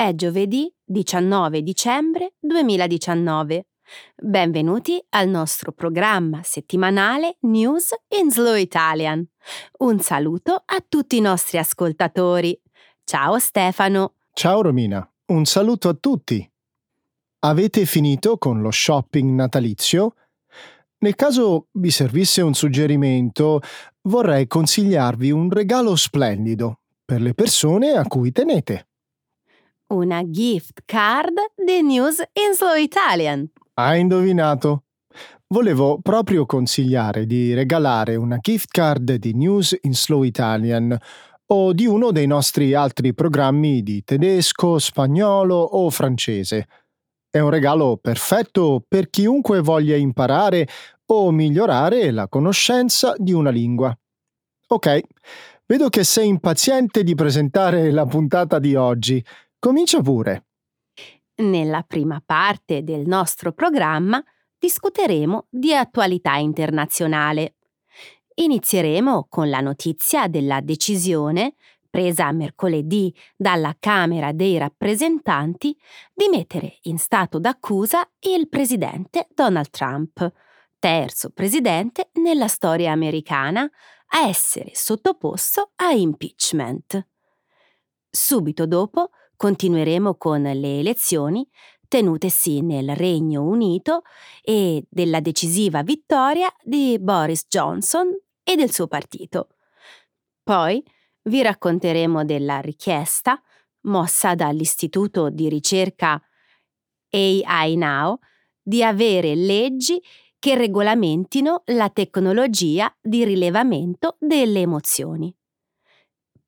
È giovedì 19 dicembre 2019. Benvenuti al nostro programma settimanale News in Slow Italian. Un saluto a tutti i nostri ascoltatori. Ciao Stefano. Ciao Romina, un saluto a tutti. Avete finito con lo shopping natalizio? Nel caso vi servisse un suggerimento, vorrei consigliarvi un regalo splendido per le persone a cui tenete. Una gift card di News in Slow Italian. Hai indovinato. Volevo proprio consigliare di regalare una gift card di News in Slow Italian o di uno dei nostri altri programmi di tedesco, spagnolo o francese. È un regalo perfetto per chiunque voglia imparare o migliorare la conoscenza di una lingua. Ok, vedo che sei impaziente di presentare la puntata di oggi. Comincia pure. Nella prima parte del nostro programma discuteremo di attualità internazionale. Inizieremo con la notizia della decisione, presa mercoledì dalla Camera dei rappresentanti, di mettere in stato d'accusa il presidente Donald Trump, terzo presidente nella storia americana a essere sottoposto a impeachment. Subito dopo continueremo con le elezioni tenutesi nel Regno Unito e della decisiva vittoria di Boris Johnson e del suo partito. Poi vi racconteremo della richiesta mossa dall'istituto di ricerca AI Now di avere leggi che regolamentino la tecnologia di rilevamento delle emozioni.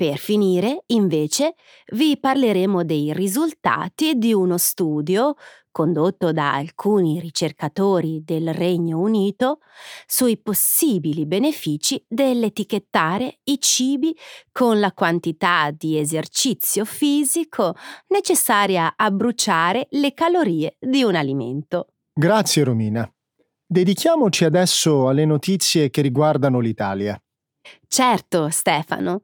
Per finire, invece, vi parleremo dei risultati di uno studio condotto da alcuni ricercatori del Regno Unito sui possibili benefici dell'etichettare i cibi con la quantità di esercizio fisico necessaria a bruciare le calorie di un alimento. Grazie Romina. Dedichiamoci adesso alle notizie che riguardano l'Italia. Certo, Stefano.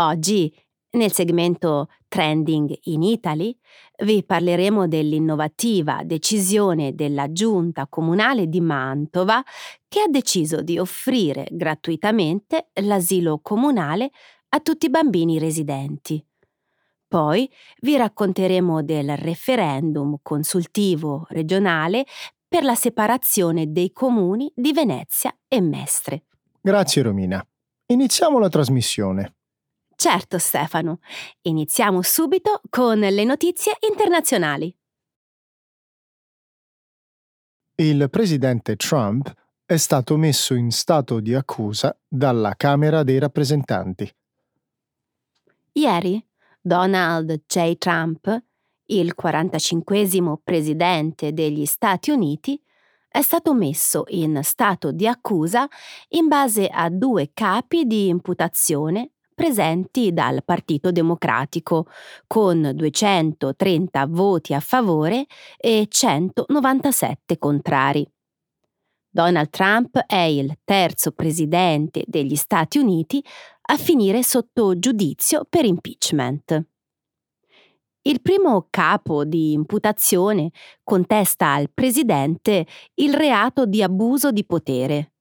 Oggi, nel segmento Trending in Italy, vi parleremo dell'innovativa decisione della Giunta Comunale di Mantova che ha deciso di offrire gratuitamente l'asilo comunale a tutti i bambini residenti. Poi vi racconteremo del referendum consultivo regionale per la separazione dei comuni di Venezia e Mestre. Grazie Romina. Iniziamo la trasmissione. Certo, Stefano. Iniziamo subito con le notizie internazionali. Il presidente Trump è stato messo in stato di accusa dalla Camera dei rappresentanti. Ieri Donald J. Trump, il 45 presidente degli Stati Uniti, è stato messo in stato di accusa in base a due capi di imputazione presenti dal Partito Democratico, con 230 voti a favore e 197 contrari. Donald Trump è il terzo presidente degli Stati Uniti a finire sotto giudizio per impeachment. Il primo capo di imputazione contesta al presidente il reato di abuso di potere.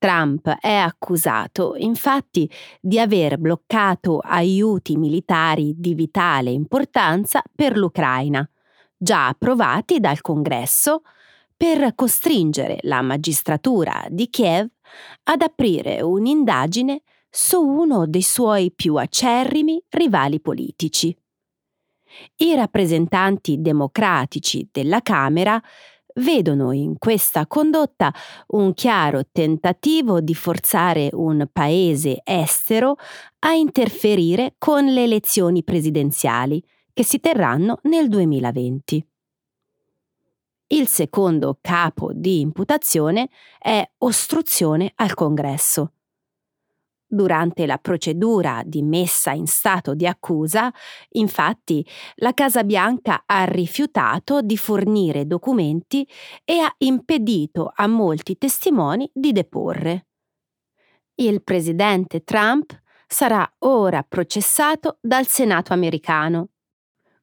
Trump è accusato, infatti, di aver bloccato aiuti militari di vitale importanza per l'Ucraina, già approvati dal Congresso, per costringere la magistratura di Kiev ad aprire un'indagine su uno dei suoi più acerrimi rivali politici. I rappresentanti democratici della Camera vedono in questa condotta un chiaro tentativo di forzare un paese estero a interferire con le elezioni presidenziali che si terranno nel 2020. Il secondo capo di imputazione è ostruzione al Congresso. Durante la procedura di messa in stato di accusa, infatti, la Casa Bianca ha rifiutato di fornire documenti e ha impedito a molti testimoni di deporre. Il presidente Trump sarà ora processato dal Senato americano.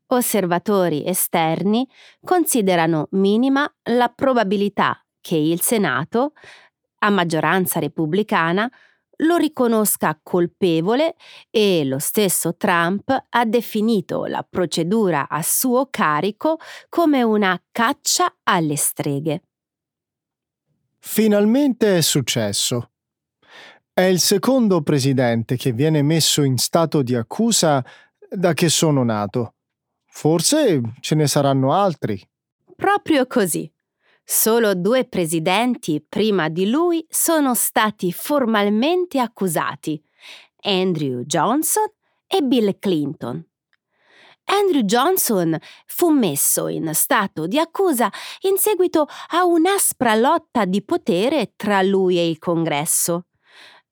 Osservatori esterni considerano minima la probabilità che il Senato, a maggioranza repubblicana, lo riconosca colpevole e lo stesso Trump ha definito la procedura a suo carico come una caccia alle streghe. Finalmente è successo. È il secondo presidente che viene messo in stato di accusa da che sono nato. Forse ce ne saranno altri. Proprio così. Solo due presidenti prima di lui sono stati formalmente accusati, Andrew Johnson e Bill Clinton. Andrew Johnson fu messo in stato di accusa in seguito a un'aspra lotta di potere tra lui e il Congresso.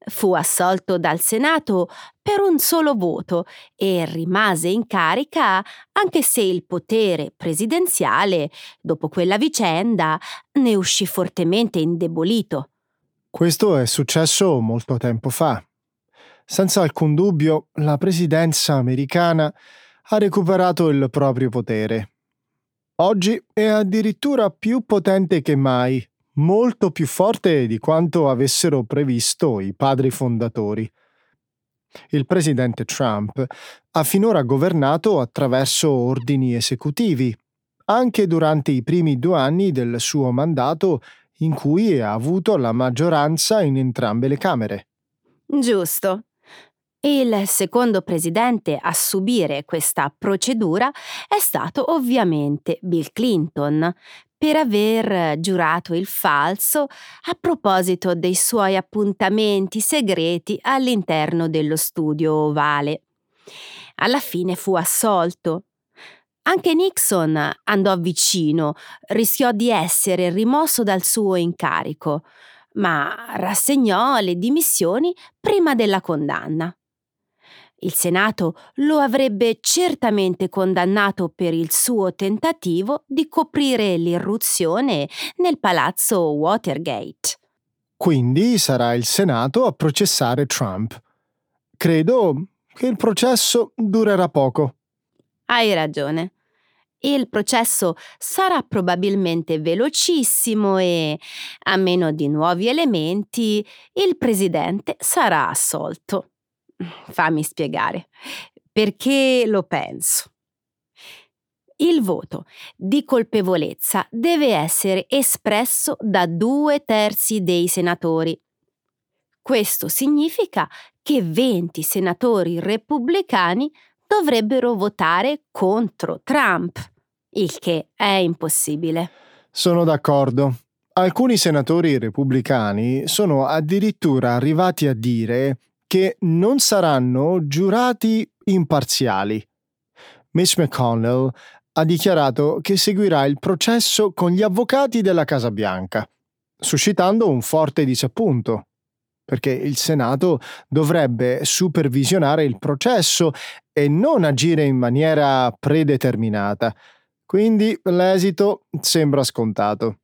Fu assolto dal Senato per un solo voto e rimase in carica anche se il potere presidenziale, dopo quella vicenda, ne uscì fortemente indebolito. Questo è successo molto tempo fa. Senza alcun dubbio, la presidenza americana ha recuperato il proprio potere. Oggi è addirittura più potente che mai, molto più forte di quanto avessero previsto i padri fondatori. Il presidente Trump ha finora governato attraverso ordini esecutivi, anche durante i primi due anni del suo mandato in cui ha avuto la maggioranza in entrambe le Camere. Giusto. Il secondo presidente a subire questa procedura è stato ovviamente Bill Clinton, per aver giurato il falso a proposito dei suoi appuntamenti segreti all'interno dello studio ovale. Alla fine fu assolto. Anche Nixon andò vicino, rischiò di essere rimosso dal suo incarico, ma rassegnò le dimissioni prima della condanna. Il Senato lo avrebbe certamente condannato per il suo tentativo di coprire l'irruzione nel palazzo Watergate. Quindi sarà il Senato a processare Trump. Credo che il processo durerà poco. Hai ragione. Il processo sarà probabilmente velocissimo e, a meno di nuovi elementi, il presidente sarà assolto. Fammi spiegare. Perché lo penso. Il voto di colpevolezza deve essere espresso da due terzi dei senatori. Questo significa che 20 senatori repubblicani dovrebbero votare contro Trump, il che è impossibile. Sono d'accordo. Alcuni senatori repubblicani sono addirittura arrivati a dire che non saranno giurati imparziali. Mitch McConnell ha dichiarato che seguirà il processo con gli avvocati della Casa Bianca, suscitando un forte disappunto, perché il Senato dovrebbe supervisionare il processo e non agire in maniera predeterminata. Quindi l'esito sembra scontato.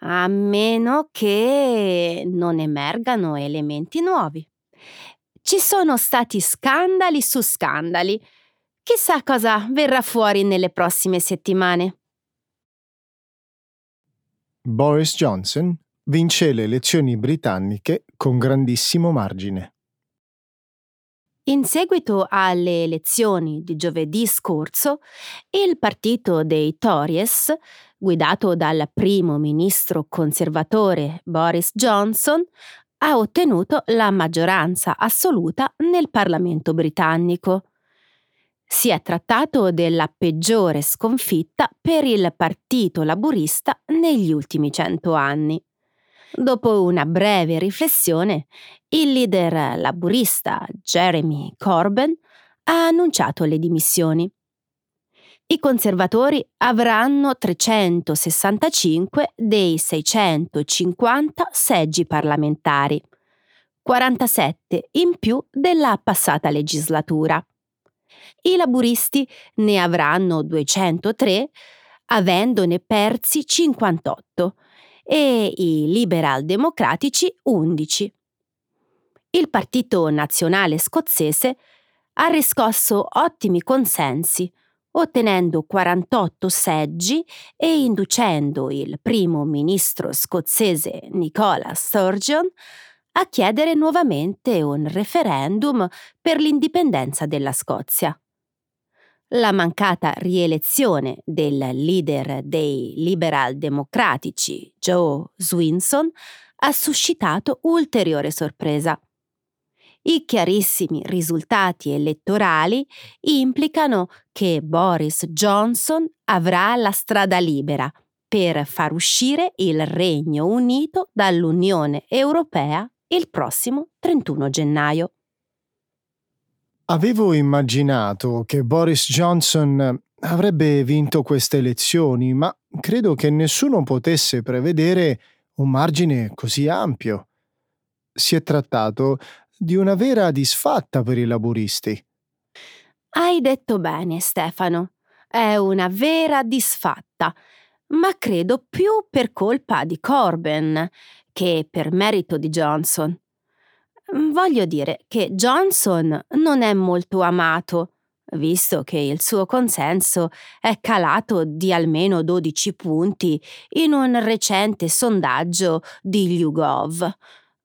A meno che non emergano elementi nuovi. Ci sono stati scandali su scandali. Chissà cosa verrà fuori nelle prossime settimane. Boris Johnson vince le elezioni britanniche con grandissimo margine. In seguito alle elezioni di giovedì scorso, il partito dei Tories, guidato dal primo ministro conservatore Boris Johnson, ha ottenuto la maggioranza assoluta nel Parlamento britannico. Si è trattato della peggiore sconfitta per il Partito Laburista negli ultimi cento anni. Dopo una breve riflessione, il leader laburista Jeremy Corbyn ha annunciato le dimissioni. I conservatori avranno 365 dei 650 seggi parlamentari, 47 in più della passata legislatura. I laburisti ne avranno 203, avendone persi 58, e i liberal democratici 11. Il Partito Nazionale Scozzese ha riscosso ottimi consensi ottenendo 48 seggi e inducendo il primo ministro scozzese Nicola Sturgeon a chiedere nuovamente un referendum per l'indipendenza della Scozia. La mancata rielezione del leader dei liberal democratici Joe Swinson ha suscitato ulteriore sorpresa. I chiarissimi risultati elettorali implicano che Boris Johnson avrà la strada libera per far uscire il Regno Unito dall'Unione Europea il prossimo 31 gennaio. Avevo immaginato che Boris Johnson avrebbe vinto queste elezioni, ma credo che nessuno potesse prevedere un margine così ampio. Si è trattato di una vera disfatta per i laburisti. Hai detto bene, Stefano. È una vera disfatta, ma credo più per colpa di Corbyn che per merito di Johnson. Voglio dire che Johnson non è molto amato, visto che il suo consenso è calato di almeno 12 punti in un recente sondaggio di YouGov.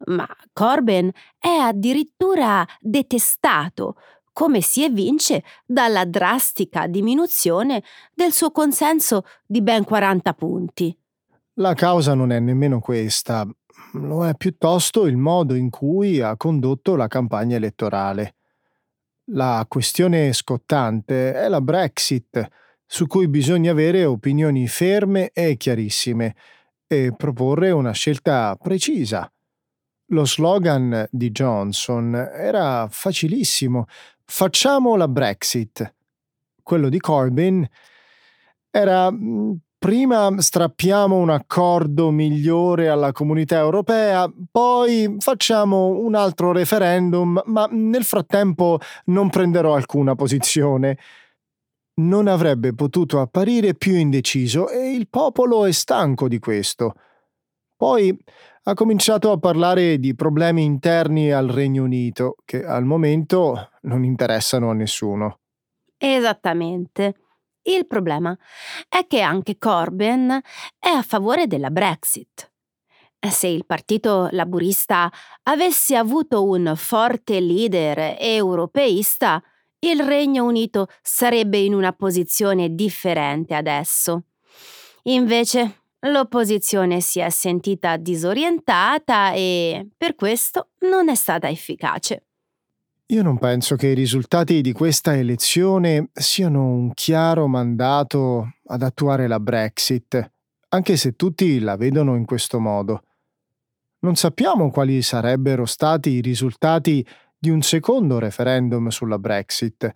Ma Corbyn è addirittura detestato, come si evince dalla drastica diminuzione del suo consenso di ben 40 punti. La causa non è nemmeno questa, lo è piuttosto il modo in cui ha condotto la campagna elettorale. La questione scottante è la Brexit, su cui bisogna avere opinioni ferme e chiarissime e proporre una scelta precisa. Lo slogan di Johnson era facilissimo: facciamo la Brexit. Quello di Corbyn era mm, prima strappiamo un accordo migliore alla comunità europea, poi facciamo un altro referendum, ma nel frattempo non prenderò alcuna posizione. Non avrebbe potuto apparire più indeciso e il popolo è stanco di questo. Poi ha cominciato a parlare di problemi interni al Regno Unito, che al momento non interessano a nessuno. Esattamente. Il problema è che anche Corbyn è a favore della Brexit. Se il partito laburista avesse avuto un forte leader europeista, il Regno Unito sarebbe in una posizione differente adesso. Invece L'opposizione si è sentita disorientata e per questo non è stata efficace. Io non penso che i risultati di questa elezione siano un chiaro mandato ad attuare la Brexit, anche se tutti la vedono in questo modo. Non sappiamo quali sarebbero stati i risultati di un secondo referendum sulla Brexit.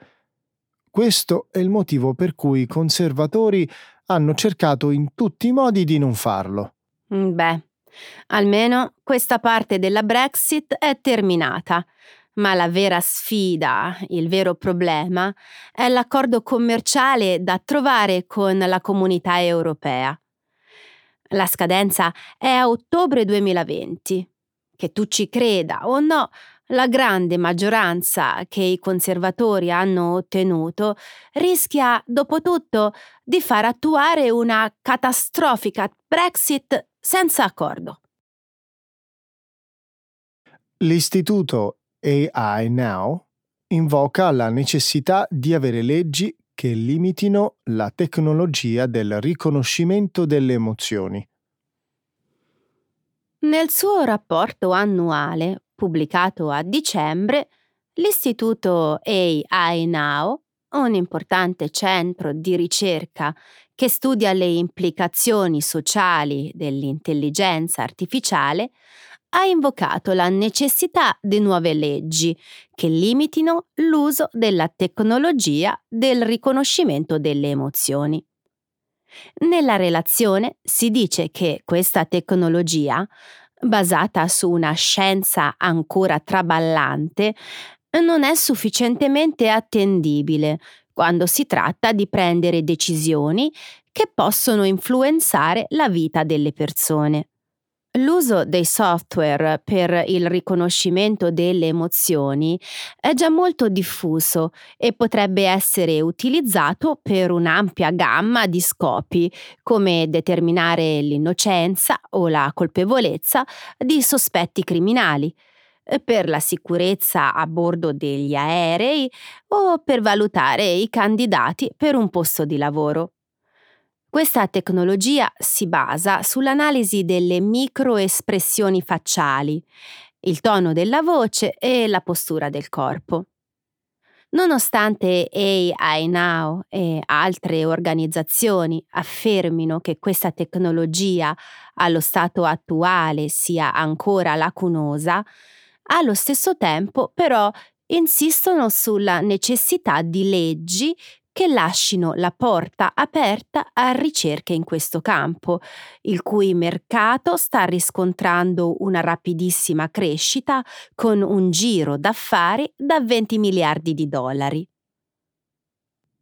Questo è il motivo per cui i conservatori hanno cercato in tutti i modi di non farlo. Mm, beh, almeno questa parte della Brexit è terminata. Ma la vera sfida, il vero problema, è l'accordo commerciale da trovare con la comunità europea. La scadenza è a ottobre 2020. Che tu ci creda o no, la grande maggioranza che i conservatori hanno ottenuto rischia, dopo tutto, di far attuare una catastrofica Brexit senza accordo. L'istituto AI Now invoca la necessità di avere leggi che limitino la tecnologia del riconoscimento delle emozioni. Nel suo rapporto annuale pubblicato a dicembre, l'Istituto AI Now, un importante centro di ricerca che studia le implicazioni sociali dell'intelligenza artificiale, ha invocato la necessità di nuove leggi che limitino l'uso della tecnologia del riconoscimento delle emozioni. Nella relazione si dice che questa tecnologia basata su una scienza ancora traballante, non è sufficientemente attendibile quando si tratta di prendere decisioni che possono influenzare la vita delle persone. L'uso dei software per il riconoscimento delle emozioni è già molto diffuso e potrebbe essere utilizzato per un'ampia gamma di scopi, come determinare l'innocenza o la colpevolezza di sospetti criminali, per la sicurezza a bordo degli aerei o per valutare i candidati per un posto di lavoro. Questa tecnologia si basa sull'analisi delle microespressioni facciali, il tono della voce e la postura del corpo. Nonostante AI Now e altre organizzazioni affermino che questa tecnologia allo stato attuale sia ancora lacunosa, allo stesso tempo però insistono sulla necessità di leggi che lascino la porta aperta a ricerche in questo campo, il cui mercato sta riscontrando una rapidissima crescita con un giro d'affari da 20 miliardi di dollari.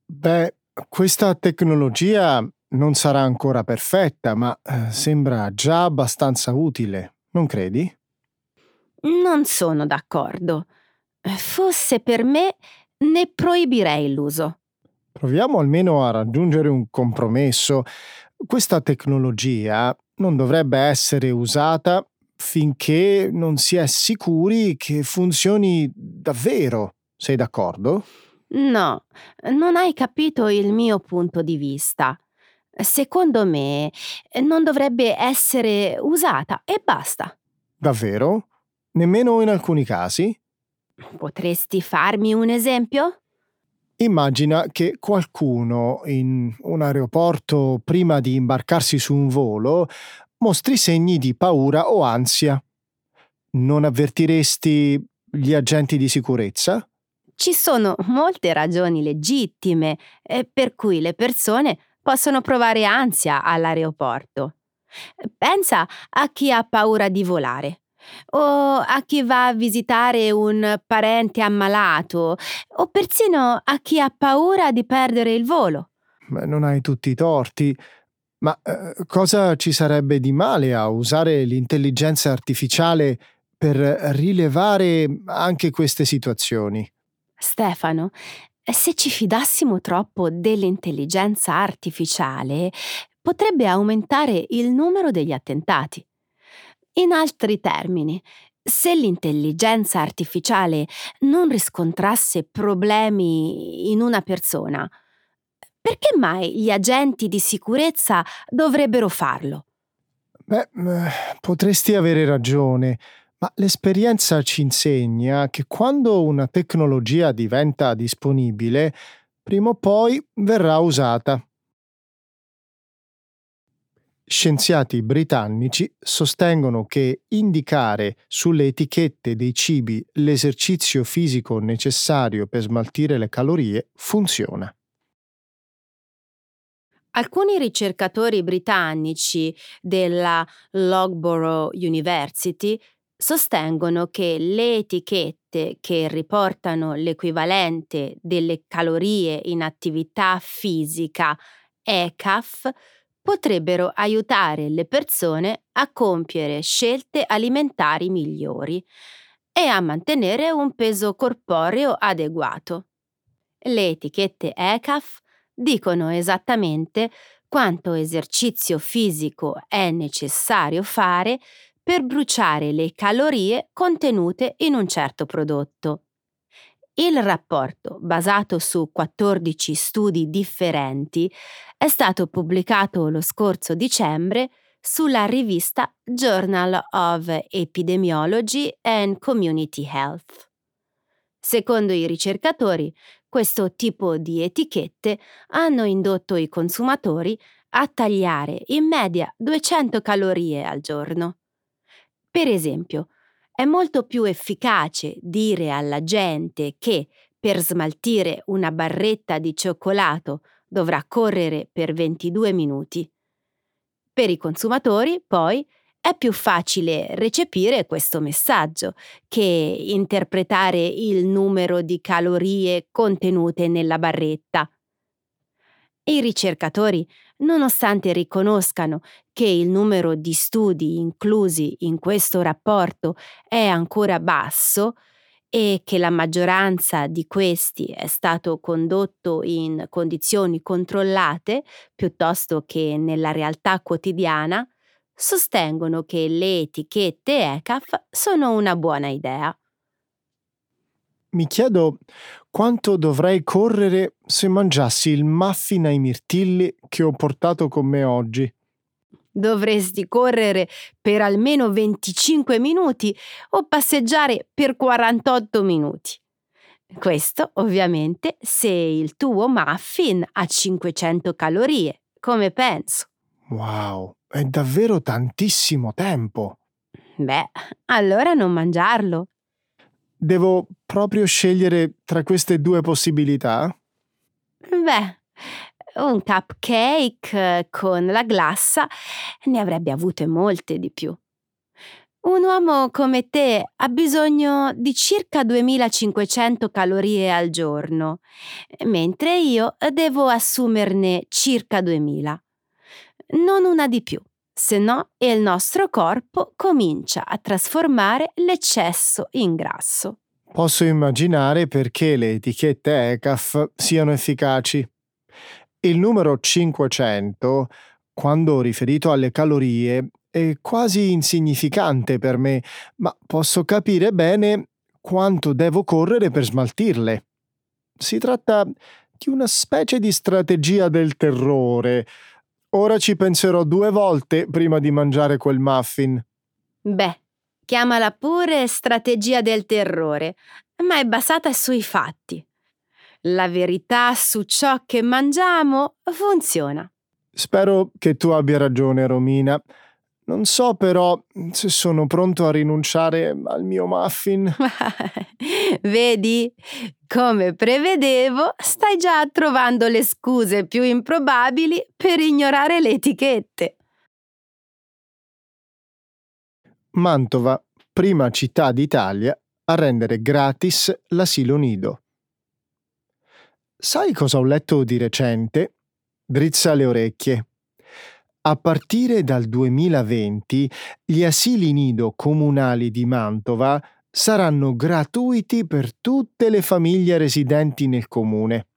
Beh, questa tecnologia non sarà ancora perfetta, ma eh, sembra già abbastanza utile, non credi? Non sono d'accordo. Fosse per me, ne proibirei l'uso. Proviamo almeno a raggiungere un compromesso. Questa tecnologia non dovrebbe essere usata finché non si è sicuri che funzioni davvero. Sei d'accordo? No, non hai capito il mio punto di vista. Secondo me non dovrebbe essere usata e basta. Davvero? Nemmeno in alcuni casi? Potresti farmi un esempio? Immagina che qualcuno in un aeroporto prima di imbarcarsi su un volo mostri segni di paura o ansia. Non avvertiresti gli agenti di sicurezza? Ci sono molte ragioni legittime per cui le persone possono provare ansia all'aeroporto. Pensa a chi ha paura di volare o a chi va a visitare un parente ammalato, o persino a chi ha paura di perdere il volo. Beh, non hai tutti i torti. Ma eh, cosa ci sarebbe di male a usare l'intelligenza artificiale per rilevare anche queste situazioni? Stefano, se ci fidassimo troppo dell'intelligenza artificiale, potrebbe aumentare il numero degli attentati. In altri termini, se l'intelligenza artificiale non riscontrasse problemi in una persona, perché mai gli agenti di sicurezza dovrebbero farlo? Beh, potresti avere ragione, ma l'esperienza ci insegna che quando una tecnologia diventa disponibile, prima o poi verrà usata. Scienziati britannici sostengono che indicare sulle etichette dei cibi l'esercizio fisico necessario per smaltire le calorie funziona. Alcuni ricercatori britannici della Loughborough University sostengono che le etichette che riportano l'equivalente delle calorie in attività fisica ECAF potrebbero aiutare le persone a compiere scelte alimentari migliori e a mantenere un peso corporeo adeguato. Le etichette ECAF dicono esattamente quanto esercizio fisico è necessario fare per bruciare le calorie contenute in un certo prodotto. Il rapporto, basato su 14 studi differenti, è stato pubblicato lo scorso dicembre sulla rivista Journal of Epidemiology and Community Health. Secondo i ricercatori, questo tipo di etichette hanno indotto i consumatori a tagliare in media 200 calorie al giorno. Per esempio, è molto più efficace dire alla gente che per smaltire una barretta di cioccolato dovrà correre per 22 minuti. Per i consumatori, poi, è più facile recepire questo messaggio che interpretare il numero di calorie contenute nella barretta. I ricercatori nonostante riconoscano che il numero di studi inclusi in questo rapporto è ancora basso e che la maggioranza di questi è stato condotto in condizioni controllate piuttosto che nella realtà quotidiana, sostengono che le etichette ECAF sono una buona idea. Mi chiedo quanto dovrei correre se mangiassi il muffin ai mirtilli che ho portato con me oggi. Dovresti correre per almeno 25 minuti o passeggiare per 48 minuti. Questo ovviamente se il tuo muffin ha 500 calorie, come penso. Wow, è davvero tantissimo tempo. Beh, allora non mangiarlo. Devo proprio scegliere tra queste due possibilità? Beh, un cupcake con la glassa ne avrebbe avute molte di più. Un uomo come te ha bisogno di circa 2500 calorie al giorno, mentre io devo assumerne circa 2000. Non una di più, se no il nostro corpo comincia a trasformare l'eccesso in grasso. Posso immaginare perché le etichette ECAF siano efficaci. Il numero 500, quando riferito alle calorie, è quasi insignificante per me, ma posso capire bene quanto devo correre per smaltirle. Si tratta di una specie di strategia del terrore. Ora ci penserò due volte prima di mangiare quel muffin. Beh, chiamala pure strategia del terrore, ma è basata sui fatti la verità su ciò che mangiamo funziona. Spero che tu abbia ragione, Romina. Non so però se sono pronto a rinunciare al mio muffin. Vedi? Come prevedevo, stai già trovando le scuse più improbabili per ignorare le etichette. Mantova, prima città d'Italia a rendere gratis l'asilo nido. Sai cosa ho letto di recente? Drizza le orecchie. A partire dal 2020 gli asili nido comunali di Mantova saranno gratuiti per tutte le famiglie residenti nel comune.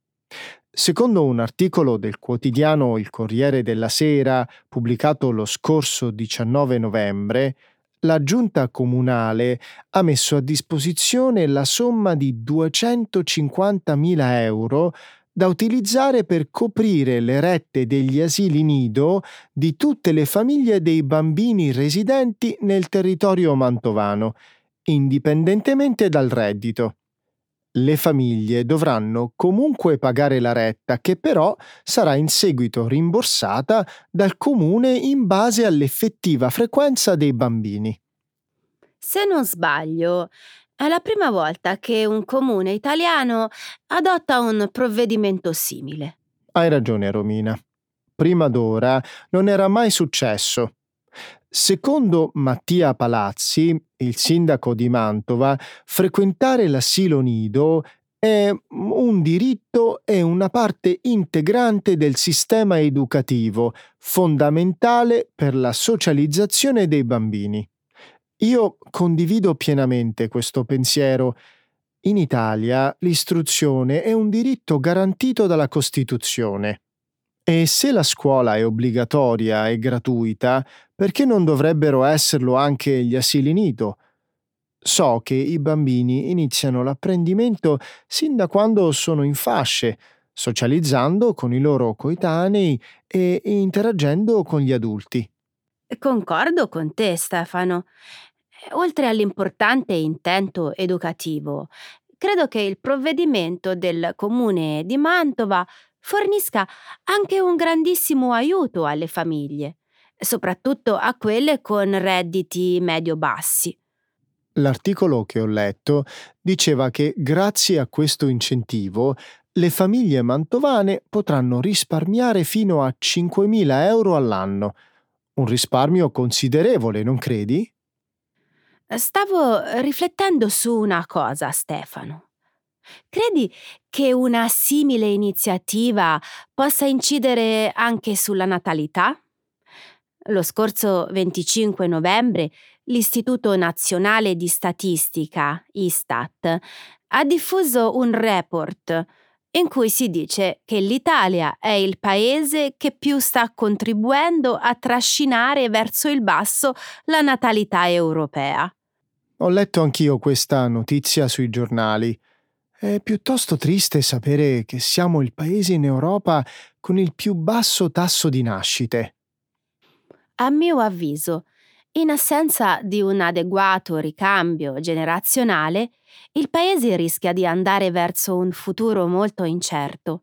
Secondo un articolo del quotidiano Il Corriere della Sera pubblicato lo scorso 19 novembre, la giunta comunale ha messo a disposizione la somma di 250.000 euro da utilizzare per coprire le rette degli asili nido di tutte le famiglie dei bambini residenti nel territorio mantovano, indipendentemente dal reddito. Le famiglie dovranno comunque pagare la retta che però sarà in seguito rimborsata dal comune in base all'effettiva frequenza dei bambini. Se non sbaglio, è la prima volta che un comune italiano adotta un provvedimento simile. Hai ragione, Romina. Prima d'ora non era mai successo. Secondo Mattia Palazzi, il sindaco di Mantova, frequentare l'asilo nido è un diritto e una parte integrante del sistema educativo, fondamentale per la socializzazione dei bambini. Io condivido pienamente questo pensiero. In Italia l'istruzione è un diritto garantito dalla Costituzione. E se la scuola è obbligatoria e gratuita, perché non dovrebbero esserlo anche gli asili nido? So che i bambini iniziano l'apprendimento sin da quando sono in fasce, socializzando con i loro coetanei e interagendo con gli adulti. Concordo con te, Stefano. Oltre all'importante intento educativo, credo che il provvedimento del comune di Mantova fornisca anche un grandissimo aiuto alle famiglie, soprattutto a quelle con redditi medio-bassi. L'articolo che ho letto diceva che grazie a questo incentivo le famiglie mantovane potranno risparmiare fino a 5.000 euro all'anno. Un risparmio considerevole, non credi? Stavo riflettendo su una cosa, Stefano. Credi che una simile iniziativa possa incidere anche sulla natalità? Lo scorso 25 novembre l'Istituto Nazionale di Statistica, ISTAT, ha diffuso un report in cui si dice che l'Italia è il paese che più sta contribuendo a trascinare verso il basso la natalità europea. Ho letto anch'io questa notizia sui giornali. È piuttosto triste sapere che siamo il paese in Europa con il più basso tasso di nascite. A mio avviso, in assenza di un adeguato ricambio generazionale, il Paese rischia di andare verso un futuro molto incerto.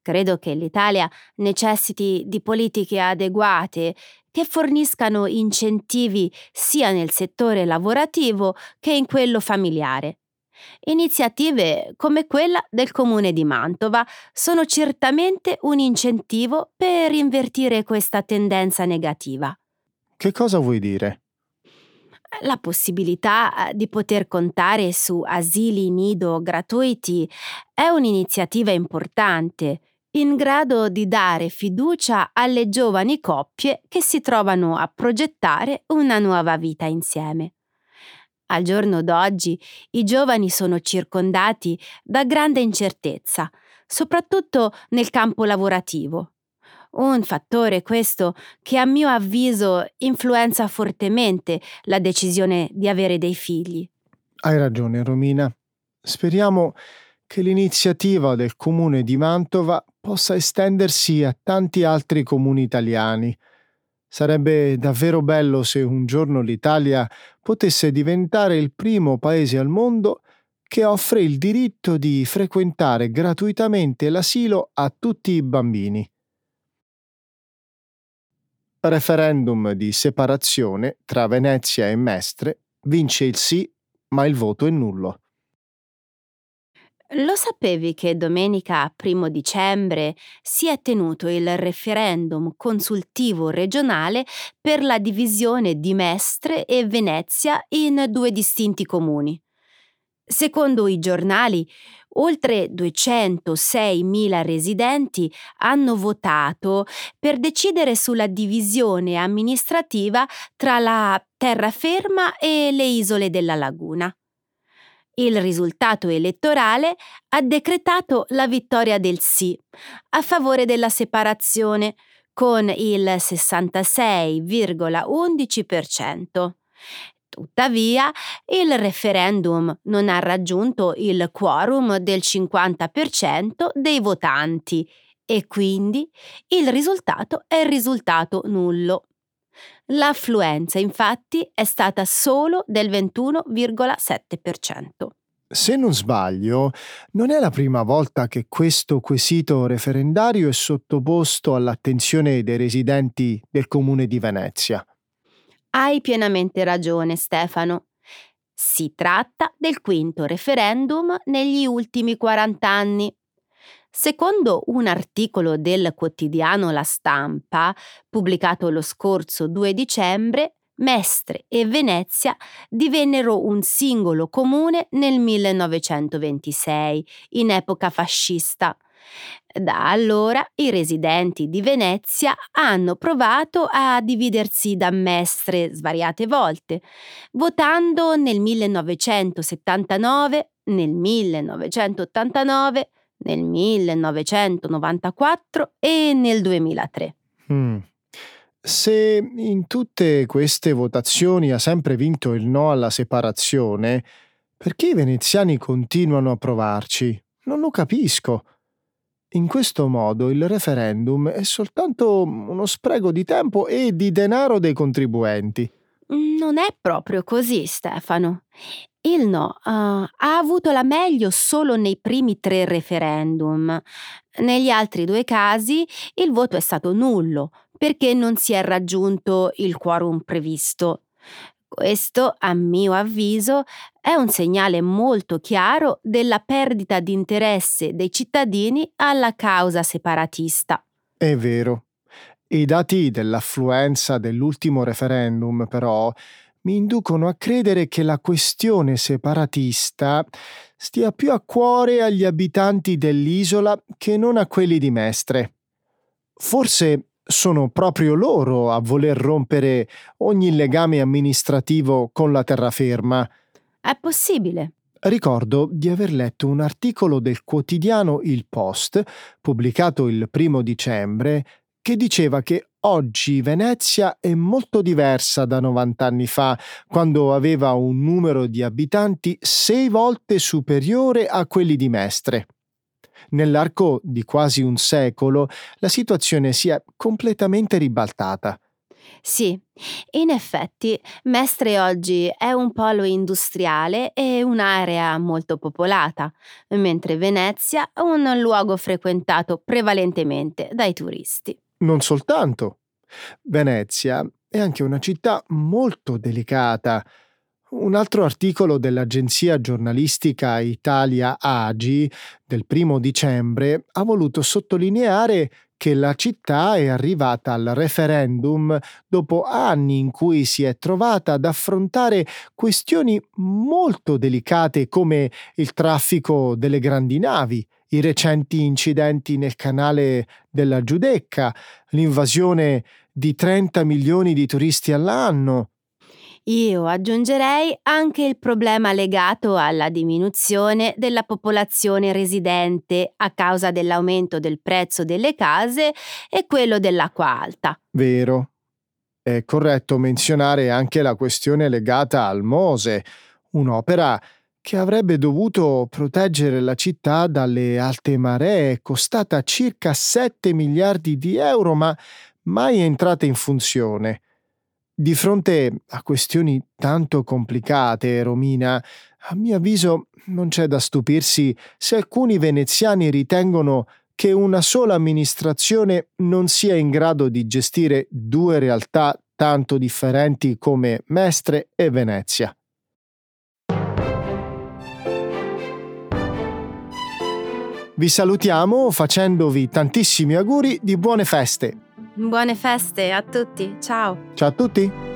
Credo che l'Italia necessiti di politiche adeguate che forniscano incentivi sia nel settore lavorativo che in quello familiare. Iniziative come quella del Comune di Mantova sono certamente un incentivo per invertire questa tendenza negativa. Che cosa vuoi dire? La possibilità eh, di poter contare su asili nido gratuiti è un'iniziativa importante, in grado di dare fiducia alle giovani coppie che si trovano a progettare una nuova vita insieme. Al giorno d'oggi i giovani sono circondati da grande incertezza, soprattutto nel campo lavorativo. Un fattore questo che a mio avviso influenza fortemente la decisione di avere dei figli. Hai ragione, Romina. Speriamo che l'iniziativa del comune di Mantova possa estendersi a tanti altri comuni italiani. Sarebbe davvero bello se un giorno l'Italia potesse diventare il primo paese al mondo che offre il diritto di frequentare gratuitamente l'asilo a tutti i bambini referendum di separazione tra Venezia e Mestre, vince il sì, ma il voto è nullo. Lo sapevi che domenica 1 dicembre si è tenuto il referendum consultivo regionale per la divisione di Mestre e Venezia in due distinti comuni? Secondo i giornali, oltre 206.000 residenti hanno votato per decidere sulla divisione amministrativa tra la terraferma e le isole della laguna. Il risultato elettorale ha decretato la vittoria del sì a favore della separazione con il 66,11%. Tuttavia, il referendum non ha raggiunto il quorum del 50% dei votanti e quindi il risultato è risultato nullo. L'affluenza infatti è stata solo del 21,7%. Se non sbaglio, non è la prima volta che questo quesito referendario è sottoposto all'attenzione dei residenti del comune di Venezia. Hai pienamente ragione, Stefano. Si tratta del quinto referendum negli ultimi 40 anni. Secondo un articolo del quotidiano La Stampa, pubblicato lo scorso 2 dicembre, Mestre e Venezia divennero un singolo comune nel 1926, in epoca fascista. Da allora i residenti di Venezia hanno provato a dividersi da Mestre svariate volte, votando nel 1979, nel 1989, nel 1994 e nel 2003. Mm. Se in tutte queste votazioni ha sempre vinto il no alla separazione, perché i veneziani continuano a provarci? Non lo capisco. In questo modo il referendum è soltanto uno spreco di tempo e di denaro dei contribuenti. Non è proprio così, Stefano. Il no uh, ha avuto la meglio solo nei primi tre referendum. Negli altri due casi il voto è stato nullo perché non si è raggiunto il quorum previsto. Questo, a mio avviso, è un segnale molto chiaro della perdita di interesse dei cittadini alla causa separatista. È vero. I dati dell'affluenza dell'ultimo referendum, però, mi inducono a credere che la questione separatista stia più a cuore agli abitanti dell'isola che non a quelli di Mestre. Forse sono proprio loro a voler rompere ogni legame amministrativo con la terraferma. È possibile. Ricordo di aver letto un articolo del quotidiano Il Post, pubblicato il primo dicembre, che diceva che oggi Venezia è molto diversa da 90 anni fa, quando aveva un numero di abitanti sei volte superiore a quelli di Mestre. Nell'arco di quasi un secolo la situazione si è completamente ribaltata. Sì, in effetti Mestre oggi è un polo industriale e un'area molto popolata, mentre Venezia è un luogo frequentato prevalentemente dai turisti. Non soltanto. Venezia è anche una città molto delicata. Un altro articolo dell'agenzia giornalistica Italia Agi del primo dicembre ha voluto sottolineare che la città è arrivata al referendum dopo anni in cui si è trovata ad affrontare questioni molto delicate come il traffico delle grandi navi, i recenti incidenti nel canale della Giudecca, l'invasione di 30 milioni di turisti all'anno, io aggiungerei anche il problema legato alla diminuzione della popolazione residente a causa dell'aumento del prezzo delle case e quello dell'acqua alta. Vero. È corretto menzionare anche la questione legata al Mose, un'opera che avrebbe dovuto proteggere la città dalle alte maree, costata circa 7 miliardi di euro, ma mai entrata in funzione. Di fronte a questioni tanto complicate, Romina, a mio avviso non c'è da stupirsi se alcuni veneziani ritengono che una sola amministrazione non sia in grado di gestire due realtà tanto differenti come Mestre e Venezia. Vi salutiamo facendovi tantissimi auguri di buone feste. Buone feste a tutti, ciao. Ciao a tutti.